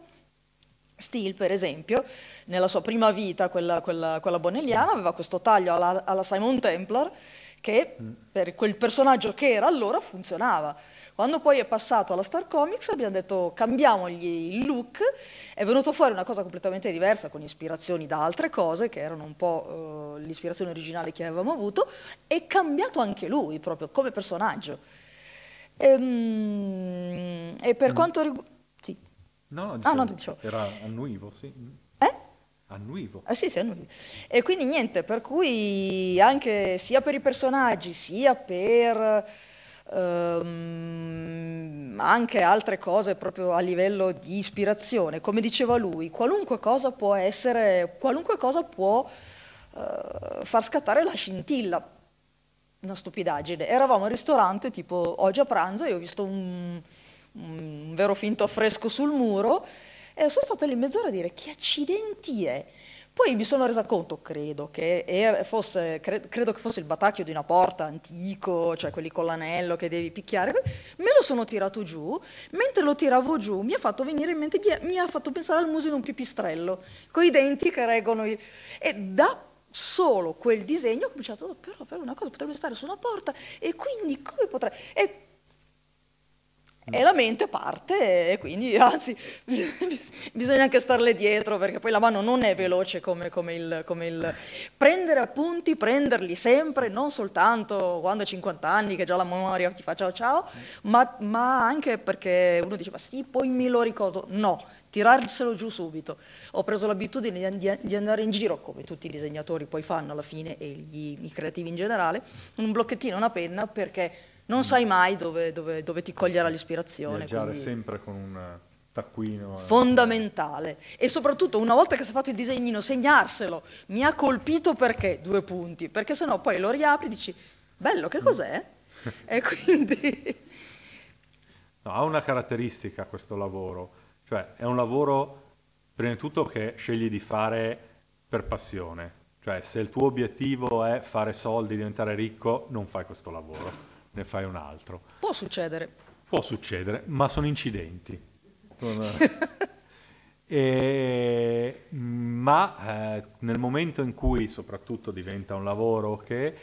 Steele, per esempio, nella sua prima vita, quella, quella, quella bonelliana, aveva questo taglio alla, alla Simon Templar che per quel personaggio che era allora funzionava. Quando poi è passato alla Star Comics abbiamo detto cambiamogli il look, è venuto fuori una cosa completamente diversa con ispirazioni da altre cose che erano un po' eh, l'ispirazione originale che avevamo avuto e cambiato anche lui proprio come personaggio. Ehm, E, per Mm. quanto riguarda... Sì. No, no, Ah, dicevo, no, dicevo. era annuivo, sì. Eh? Annuivo. Eh sì, sì, hanno visto. E quindi niente, per cui anche sia per i personaggi, sia per ehm, anche altre cose proprio a livello di ispirazione, come diceva lui, qualunque cosa può essere, qualunque cosa può eh, far scattare la scintilla. Una stupidaggine. Eravamo al ristorante, tipo oggi a pranzo, e ho visto un, un vero finto affresco sul muro e sono stata lì mezz'ora a dire che accidenti è. Poi mi sono resa conto, credo, che fosse, cre- credo che fosse il batacchio di una porta antico, cioè quelli con l'anello che devi picchiare. Me lo sono tirato giù, mentre lo tiravo giù mi ha fatto venire in mente, mi ha, mi ha fatto pensare al muso di un pipistrello, con i denti che reggono il... E da solo quel disegno, ho cominciato, "Oh, però, però una cosa potrebbe stare su una porta e quindi come potrei... E, e la mente parte e quindi anzi bisogna anche starle dietro perché poi la mano non è veloce come, come il, come il... Prendere appunti, prenderli sempre, non soltanto quando hai 50 anni che già la memoria ti fa ciao ciao, ma, ma anche perché uno dice ma sì, poi me lo ricordo. No, tirarselo giù subito. Ho preso l'abitudine di, andare in giro, come tutti i disegnatori poi fanno alla fine e gli- i creativi in generale, un blocchettino e una penna perché non sai mai dove, dove- dove ti coglierà l'ispirazione. Viaggiare quindi- sempre con un taccuino. eh. fondamentale e soprattutto una volta che si è fatto il disegnino segnarselo mi ha colpito perché due punti perché sennò poi lo riapri e dici bello che cos'è e quindi No, ha una caratteristica questo lavoro, cioè è un lavoro prima di tutto che scegli di fare per passione, cioè se il tuo obiettivo è fare soldi, diventare ricco, non fai questo lavoro, ne fai un altro. può succedere Può succedere, ma sono incidenti. E- ma eh, nel momento in cui soprattutto diventa un lavoro che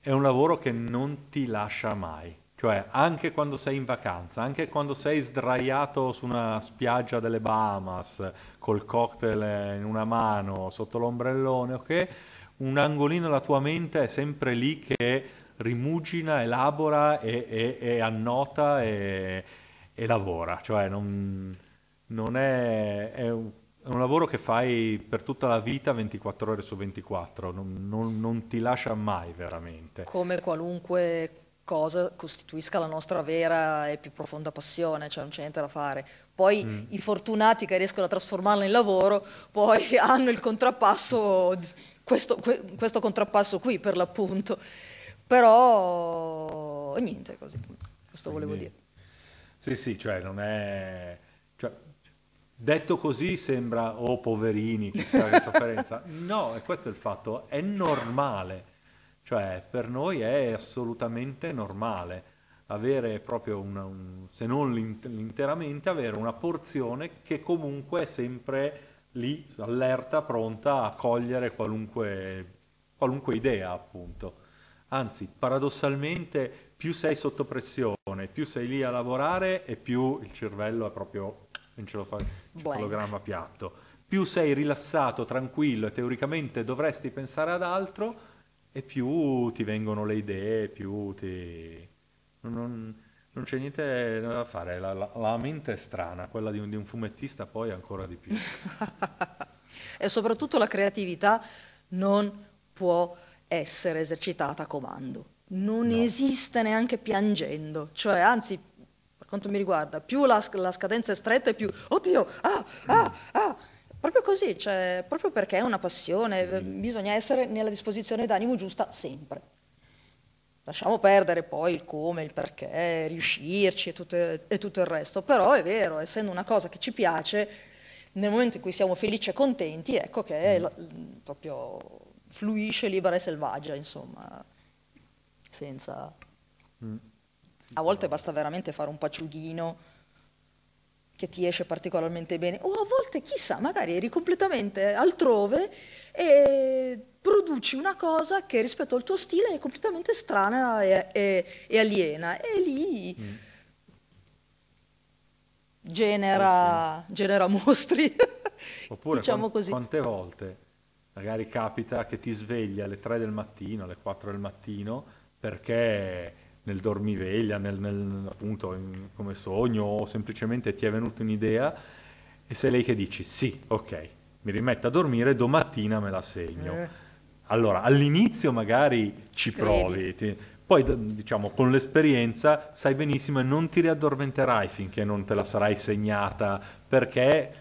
è un lavoro che non ti lascia mai, cioè anche quando sei in vacanza, anche quando sei sdraiato su una spiaggia delle Bahamas col cocktail in una mano sotto l'ombrellone, ok? Un angolino della tua mente è sempre lì che rimugina, elabora e, e- e annota e, e lavora, cioè non, non è, è un, è un lavoro che fai per tutta la vita 24 ore su 24, non, non- non ti lascia mai veramente. come qualunque cosa costituisca la nostra vera e più profonda passione, cioè non c'è niente da fare. Poi Mm. i fortunati che riescono a trasformarla in lavoro, poi hanno il contrappasso, questo, que- questo contrappasso qui per l'appunto. Però niente, così, questo volevo Quindi- dire. Sì, sì, cioè non è... cioè, detto così sembra, oh poverini, chissà che sofferenza. No, e questo è il fatto, è normale, cioè per noi è assolutamente normale avere proprio una, un- se non l'int- l'interamente, avere una porzione che comunque è sempre lì, allerta, pronta a cogliere qualunque, qualunque idea, appunto. Anzi, paradossalmente, più sei sotto pressione, più sei lì a lavorare e più il cervello è proprio in cefalogramma piatto. Più sei rilassato, tranquillo e teoricamente dovresti pensare ad altro e più ti vengono le idee, più ti... Non, non- c'è niente da fare, la, la- la mente è strana, quella di un, di un fumettista poi ancora di più. E soprattutto la creatività non può essere esercitata a comando. Non esiste neanche piangendo. Cioè, anzi, per quanto mi riguarda, più la, la scadenza è stretta e più, oddio, ah, ah, ah. Proprio così, cioè, proprio perché è una passione, eh, bisogna essere nella disposizione d'animo giusta sempre. Lasciamo perdere poi il come, il perché, riuscirci e tutto, e tutto il resto, però è vero, essendo una cosa che ci piace, nel momento in cui siamo felici e contenti, ecco che la- proprio fluisce libera e selvaggia, insomma, senza... Mm. A volte basta veramente fare un paciughino che ti esce particolarmente bene, o a volte, chissà, magari eri completamente altrove e produci una cosa che rispetto al tuo stile è completamente strana e, e- e aliena, e lì Mm. genera, genera mostri, Oppure diciamo quan- così. quante volte magari capita che ti svegli alle 3 del mattino, alle 4 del mattino, perché nel dormiveglia, nel, nel- appunto in- come sogno o semplicemente ti è venuta un'idea e sei lei che dici sì, ok, mi rimetto a dormire, domattina me la segno. Eh. Allora, all'inizio magari ci Credi. provi, ti- poi diciamo con l'esperienza sai benissimo e non ti riaddormenterai finché non te la sarai segnata, perché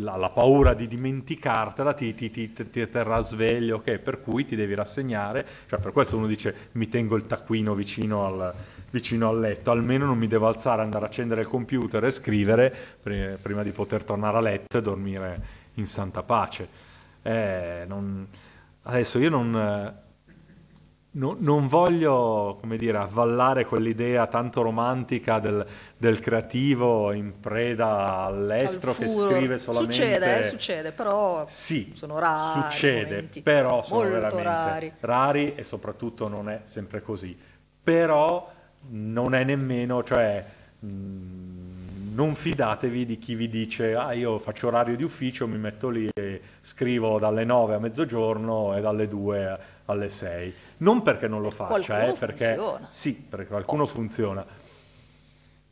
la, la paura di dimenticartela ti, ti, ti, ti- terrà sveglio, ok? Per cui ti devi rassegnare, cioè per questo uno dice mi tengo il taccuino vicino al, vicino al letto, almeno non mi devo alzare, andare a accendere il computer e scrivere pri- prima di poter tornare a letto e dormire in santa pace. Eh, non- Adesso io non... no- non voglio, come dire, avvallare quell'idea tanto romantica del, del creativo in preda all'estro Al che scrive solamente... Succede, eh, succede, però Sì, sono rari. succede, però sono Molto veramente rari. rari e soprattutto non è sempre così. Però non è nemmeno, cioè, mh, non fidatevi di chi vi dice, ah io faccio orario di ufficio, mi metto lì e scrivo dalle 9 a mezzogiorno e dalle 2 alle 6. Non perché non lo faccia, eh, perché funziona. sì, perché qualcuno funziona.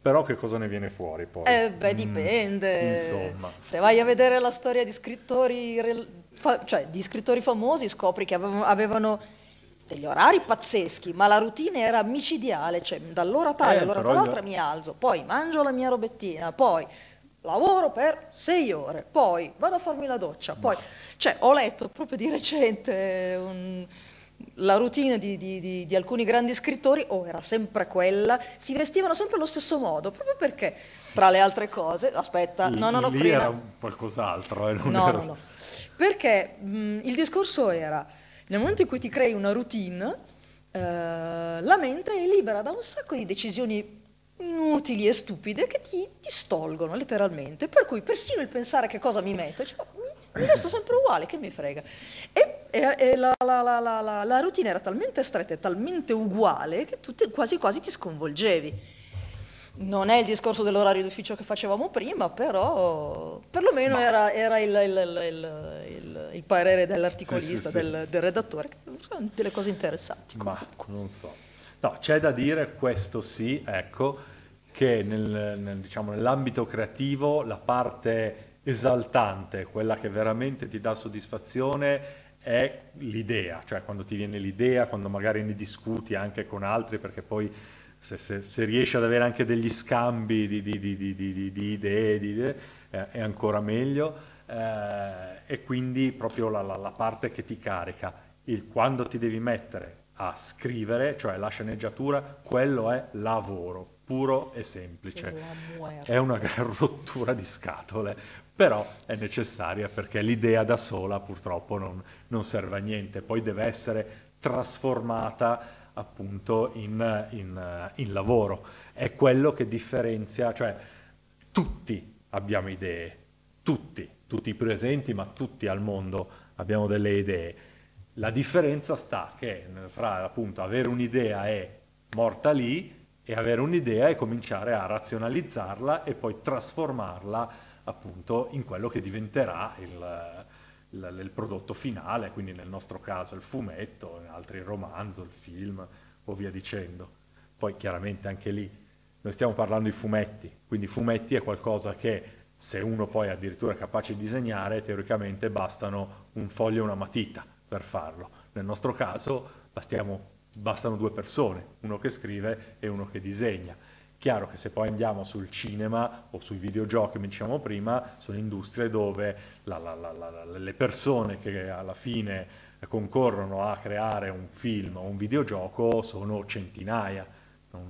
Però che cosa ne viene fuori poi? Eh, beh, Mm, dipende. insomma. Se vai a vedere la storia di scrittori, fa- cioè di scrittori famosi, scopri che avevano, avevano degli orari pazzeschi, ma la routine era micidiale, cioè dall'ora tale Eh, all'ora però quell'altra io- mi alzo, poi mangio la mia robettina, poi lavoro per sei ore, poi vado a farmi la doccia, poi... Cioè, ho letto proprio di recente un- la routine di, di- di- di alcuni grandi scrittori, o era sempre quella, si vestivano sempre allo stesso modo, proprio perché, tra le altre cose, aspetta, Lì- no, no, no, lì prima... era qualcos'altro, eh, No, era- no, no. Perché mh, il discorso era, nel momento in cui ti crei una routine, eh, la mente è libera da un sacco di decisioni inutili e stupide che ti distolgono letteralmente. Per cui persino il pensare che cosa mi metto, cioè, mi, mi resto sempre uguale, che mi frega. E, e- e la, la- la- la- la- la routine era talmente stretta e talmente uguale che tu te- quasi quasi ti sconvolgevi. Non è il discorso dell'orario d'ufficio che facevamo prima, però perlomeno era, era il, il- il- il- parere dell'articolista, Sì, sì, sì. Del, del redattore, che sono delle cose interessanti. Ma non so. No, c'è da dire, questo sì, ecco, che nel- nel, diciamo, nell'ambito creativo la parte esaltante, quella che veramente ti dà soddisfazione, è l'idea, cioè quando ti viene l'idea, quando magari ne discuti anche con altri, perché poi se, se- se riesci ad avere anche degli scambi di, di- di- di- idee, idee, eh, è ancora meglio, eh, e quindi proprio la, la- la parte che ti carica, il quando ti devi mettere a scrivere, cioè la sceneggiatura, quello è lavoro puro e semplice. È una gran rottura di scatole, però è necessaria perché l'idea da sola purtroppo non, non serve a niente, poi deve essere trasformata appunto in, in, in lavoro. È quello che differenzia, cioè tutti abbiamo idee, tutti, tutti i presenti, ma tutti al mondo abbiamo delle idee. La differenza sta che fra appunto avere un'idea è morta lì e avere un'idea e cominciare a razionalizzarla e poi trasformarla appunto in quello che diventerà il, il- il prodotto finale, quindi nel nostro caso il fumetto, in altri il romanzo, il film o via dicendo. Poi chiaramente anche lì noi stiamo parlando di fumetti, quindi fumetti è qualcosa che se uno poi addirittura è capace di disegnare, teoricamente bastano un foglio e una matita per farlo. Nel nostro caso bastiamo- bastano due persone, uno che scrive e uno che disegna. Chiaro che se poi andiamo sul cinema o sui videogiochi, come dicevamo prima, sono industrie dove la- la- la- le persone che alla fine concorrono a creare un film o un videogioco sono centinaia,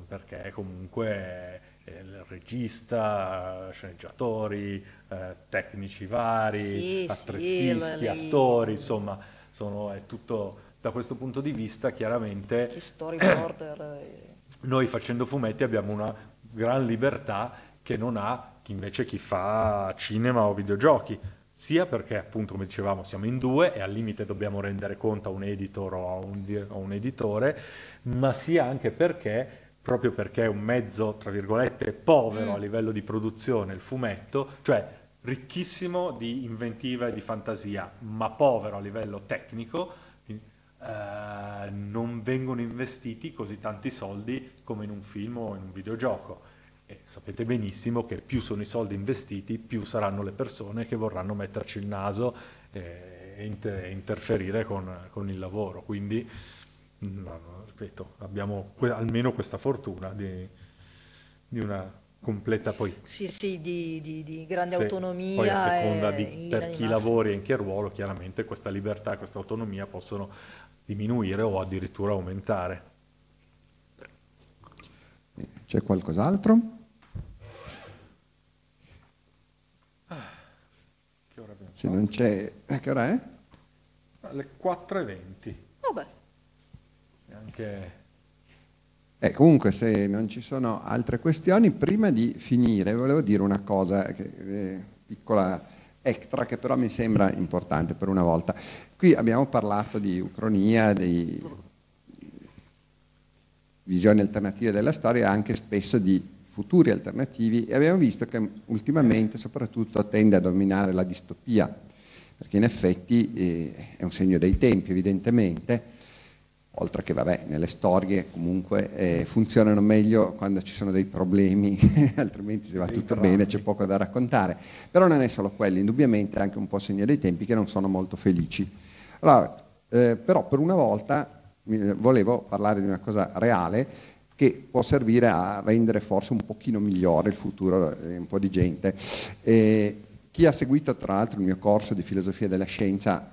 perché comunque eh, il regista, sceneggiatori, eh, tecnici vari, Sì, sì, attrezzisti, le- attori, insomma, sono, è tutto da questo punto di vista chiaramente storyboarder. Noi facendo fumetti abbiamo una gran libertà che non ha invece chi fa cinema o videogiochi, sia perché appunto come dicevamo siamo in due e al limite dobbiamo rendere conto a un editor o a un, a un editore, ma sia anche perché proprio perché è un mezzo, tra virgolette, povero a livello di produzione, il fumetto, cioè ricchissimo di inventiva e di fantasia, ma povero a livello tecnico, eh, non vengono investiti così tanti soldi come in un film o in un videogioco. E sapete benissimo che più sono i soldi investiti, più saranno le persone che vorranno metterci il naso e inter- interferire con, con il lavoro. Quindi, no, ripeto, abbiamo que- almeno questa fortuna di, di una completa poi Sì, sì, di, di- di grande se- autonomia. Poi a seconda di per chi lavori e in che ruolo, chiaramente questa libertà e questa autonomia possono diminuire o addirittura aumentare. C'è qualcos'altro? Che ora abbiamo Se non c'è... eh, Che ora è? Alle 4.20. Vabbè, anche... Eh, comunque, se non ci sono altre questioni, prima di finire volevo dire una cosa, che, eh, piccola extra, che però mi sembra importante per una volta. Qui abbiamo parlato di ucronia, di visioni alternative della storia anche spesso di futuri alternativi e abbiamo visto che ultimamente soprattutto tende a dominare la distopia, perché in effetti eh, è un segno dei tempi evidentemente, oltre che vabbè, nelle storie comunque eh, funzionano meglio quando ci sono dei problemi, altrimenti se va tutto bene c'è poco da raccontare. Però non è solo quello, indubbiamente è anche un po' segno dei tempi che non sono molto felici. Allora, eh, però per una volta eh, volevo parlare di una cosa reale che può servire a rendere forse un pochino migliore il futuro di un po' di gente. Eh, chi ha seguito tra l'altro il mio corso di filosofia della scienza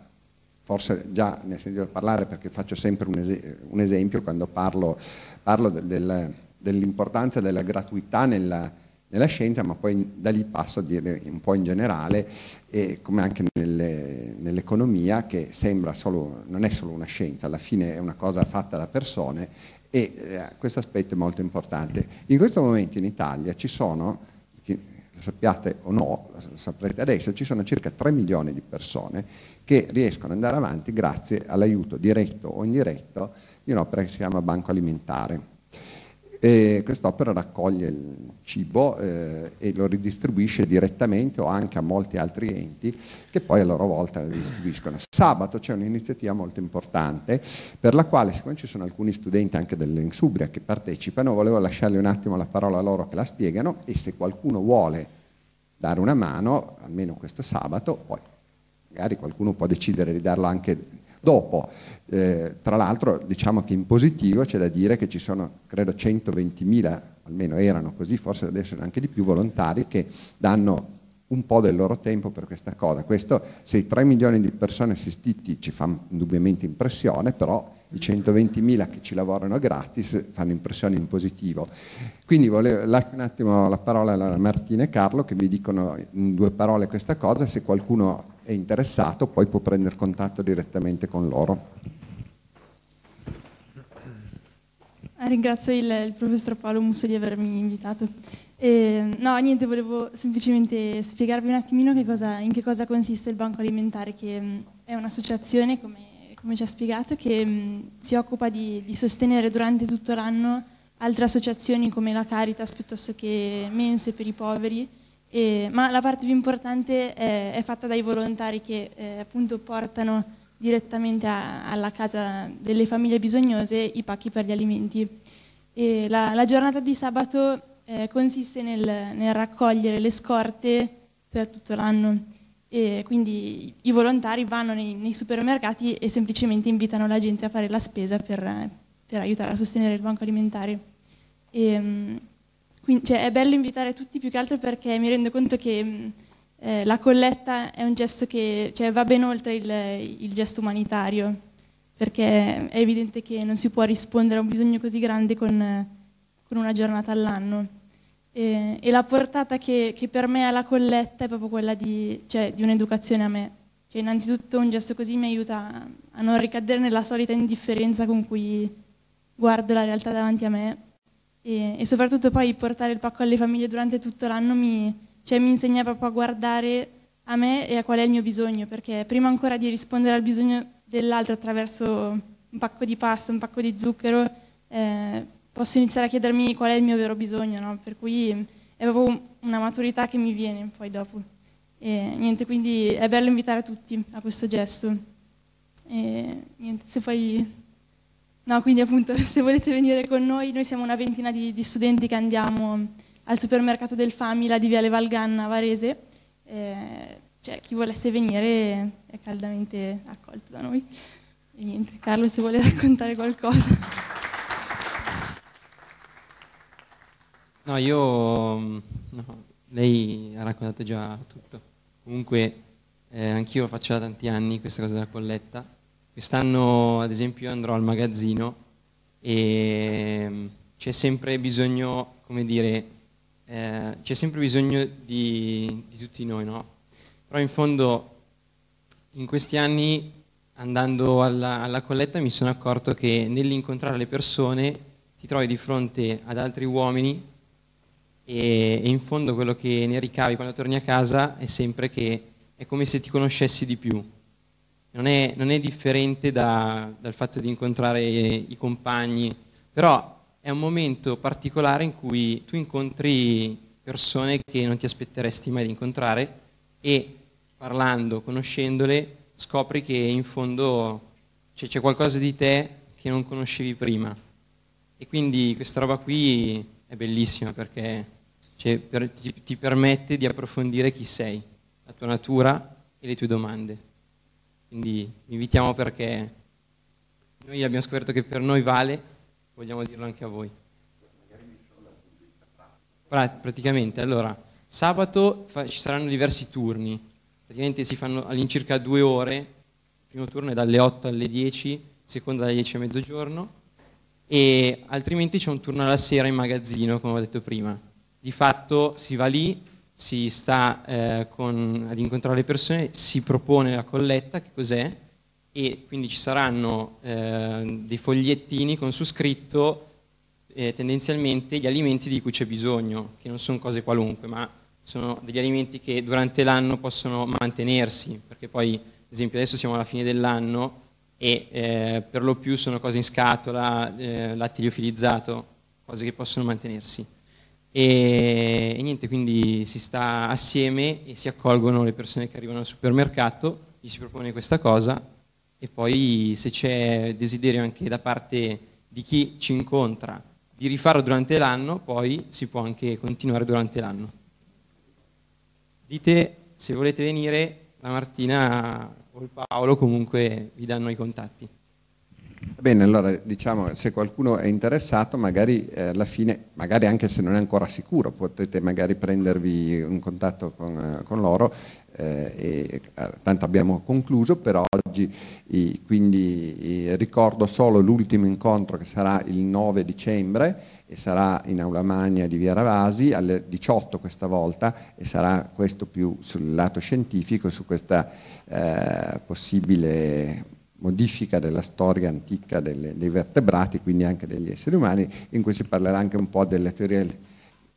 forse già ne ha sentito parlare perché faccio sempre un, es- un esempio quando parlo, parlo del, del, dell'importanza della gratuità nella, nella, scienza, ma poi da lì passo a dire un po' in generale, e come anche nelle, nell'economia, che sembra solo, non è solo una scienza, alla fine è una cosa fatta da persone e eh, questo aspetto è molto importante. In questo momento in Italia ci sono lo sappiate o no, lo saprete adesso, ci sono circa 3 milioni di persone che riescono ad andare avanti grazie all'aiuto diretto o indiretto di un'opera che si chiama Banco Alimentare. E quest'opera raccoglie il cibo eh, e lo ridistribuisce direttamente o anche a molti altri enti che poi a loro volta lo distribuiscono. Sabato c'è un'iniziativa molto importante per la quale, siccome ci sono alcuni studenti anche dell'Insubria che partecipano, volevo lasciargli un attimo la parola a loro che la spiegano e se qualcuno vuole dare una mano, almeno questo sabato, poi magari qualcuno può decidere di darla anche Dopo, eh, tra l'altro, diciamo che in positivo c'è da dire che ci sono, credo, 120.000, almeno erano così, forse adesso anche di più, volontari che danno un po' del loro tempo per questa cosa. Questo, se i 3 milioni di persone assistiti ci fa indubbiamente impressione, però i 120.000 che ci lavorano gratis fanno impressione in positivo. Quindi volevo, lascio un attimo la parola a Martina e Carlo che vi dicono in due parole questa cosa, se qualcuno è interessato poi può prendere contatto direttamente con loro. Ah, ringrazio il, il professor Paolo Musso di avermi invitato. E, no, niente, volevo semplicemente spiegarvi un attimino che cosa, in che cosa consiste il Banco Alimentare, che mh, è un'associazione, come, come, ci ha spiegato, che mh, si occupa di, di, sostenere durante tutto l'anno altre associazioni come la Caritas piuttosto che mense per i poveri e, ma la parte più importante è, è fatta dai volontari che eh, appunto portano direttamente a, alla casa delle famiglie bisognose i pacchi per gli alimenti. La, la, giornata di sabato eh, consiste nel, nel, raccogliere le scorte per tutto l'anno e quindi i volontari vanno nei, nei, supermercati e semplicemente invitano la gente a fare la spesa per, per aiutare a sostenere il banco alimentare. E, mm, quindi, cioè, è bello invitare tutti più che altro perché mi rendo conto che eh, la colletta è un gesto che cioè, va ben oltre il, il, gesto umanitario, perché è evidente che non si può rispondere a un bisogno così grande con, con una giornata all'anno. E, e, la portata che, che, per me ha la colletta è proprio quella di, cioè, di un'educazione a me. Cioè, innanzitutto un gesto così mi aiuta a non ricadere nella solita indifferenza con cui guardo la realtà davanti a me e, e, soprattutto poi portare il pacco alle famiglie durante tutto l'anno mi, cioè, mi insegna proprio a guardare a me e a qual è il mio bisogno, perché prima ancora di rispondere al bisogno dell'altro attraverso un pacco di pasta, un pacco di zucchero, eh, posso iniziare a chiedermi qual è il mio vero bisogno, no? per cui è proprio una maturità che mi viene poi dopo. E, niente, quindi è bello invitare tutti a questo gesto. E, niente, se poi No, quindi appunto se volete venire con noi, noi siamo una ventina di, di studenti che andiamo al supermercato del Famila di Viale Valganna Varese. Eh, cioè, chi volesse venire è caldamente accolto da noi. E niente, Carlo se vuole raccontare qualcosa. No, io... No, lei ha raccontato già tutto. Comunque, eh, anch'io faccio da tanti anni questa cosa della colletta Quest'anno, ad esempio, andrò al magazzino e mm, c'è sempre bisogno, come dire, eh, c'è sempre bisogno di, di, tutti noi, no? Però in fondo, in questi anni andando alla, alla colletta mi sono accorto che nell'incontrare le persone ti trovi di fronte ad altri uomini e, e in fondo quello che ne ricavi quando torni a casa è sempre che è come se ti conoscessi di più. Non è, non è differente da, dal fatto di incontrare i compagni, però è un momento particolare in cui tu incontri persone che non ti aspetteresti mai di incontrare e parlando, conoscendole, scopri che in fondo c'è, c'è qualcosa di te che non conoscevi prima. E quindi questa roba qui è bellissima perché cioè, per, ti, ti permette di approfondire chi sei, la tua natura e le tue domande. Quindi vi invitiamo perché noi abbiamo scoperto che per noi vale, vogliamo dirlo anche a voi. Pra- Praticamente, allora, sabato fa- ci saranno diversi turni, praticamente si fanno all'incirca due ore, il primo turno è dalle 8 alle 10, il secondo dalle 10 a mezzogiorno, e altrimenti c'è un turno alla sera in magazzino, come ho detto prima. Di fatto si va lì, si sta eh, con, ad incontrare le persone, si propone la colletta, che cos'è, e quindi ci saranno eh, dei fogliettini con su scritto eh, tendenzialmente gli alimenti di cui c'è bisogno, che non sono cose qualunque, ma sono degli alimenti che durante l'anno possono mantenersi, perché poi, ad esempio, adesso siamo alla fine dell'anno e eh, per lo più sono cose in scatola, eh, latte liofilizzato, cose che possono mantenersi. E, e, niente, quindi si sta assieme e si accolgono le persone che arrivano al supermercato, gli si propone questa cosa e poi se c'è desiderio anche da parte di chi ci incontra di rifarlo durante l'anno, poi si può anche continuare durante l'anno. Dite se volete venire, la Martina o il Paolo comunque vi danno i contatti. Bene, allora diciamo se qualcuno è interessato, magari eh, alla fine, magari anche se non è ancora sicuro, potete magari prendervi un contatto con, eh, con loro. Eh, e, eh, tanto abbiamo concluso per oggi, i, quindi i, ricordo solo l'ultimo incontro che sarà il 9 dicembre e sarà in Aula Magna di Via Ravasi alle 18 questa volta e sarà questo più sul lato scientifico, su questa eh, possibile modifica della storia antica delle, dei vertebrati, quindi anche degli esseri umani, in cui si parlerà anche un po' delle teorie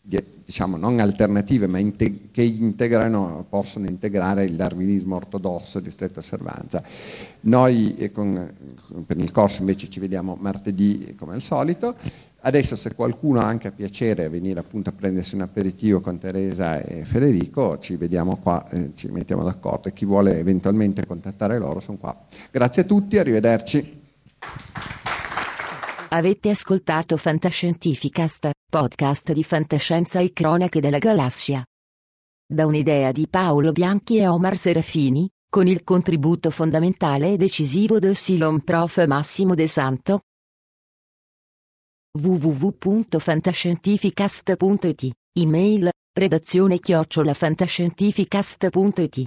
diciamo non alternative, ma inte- che integrano, possono integrare il darwinismo ortodosso di stretta osservanza. Noi eh, con, per il corso invece ci vediamo martedì come al solito. Adesso se qualcuno ha anche piacere a venire appunto a prendersi un aperitivo con Teresa e Federico, ci vediamo qua, eh, ci mettiamo d'accordo e chi vuole eventualmente contattare loro sono qua. Grazie a tutti, arrivederci. Avete ascoltato Fantascientificast, podcast di fantascienza e cronache della galassia. Da un'idea di Paolo Bianchi e Omar Serafini, con il contributo fondamentale e decisivo del Silon Prof. Massimo De Santo. www.fantascientificast.it, email, redazione chiocciolafantascientificast.it.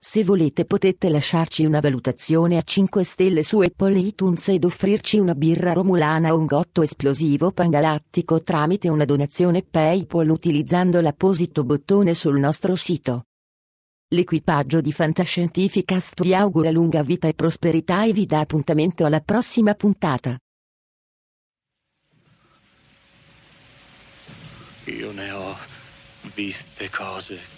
Se volete potete lasciarci una valutazione a 5 stelle su Apple iTunes ed offrirci una birra romulana o un gotto esplosivo pangalattico tramite una donazione PayPal utilizzando l'apposito bottone sul nostro sito. L'equipaggio di Fantascientificast vi augura lunga vita e prosperità e vi dà appuntamento alla prossima puntata. Io ne ho viste cose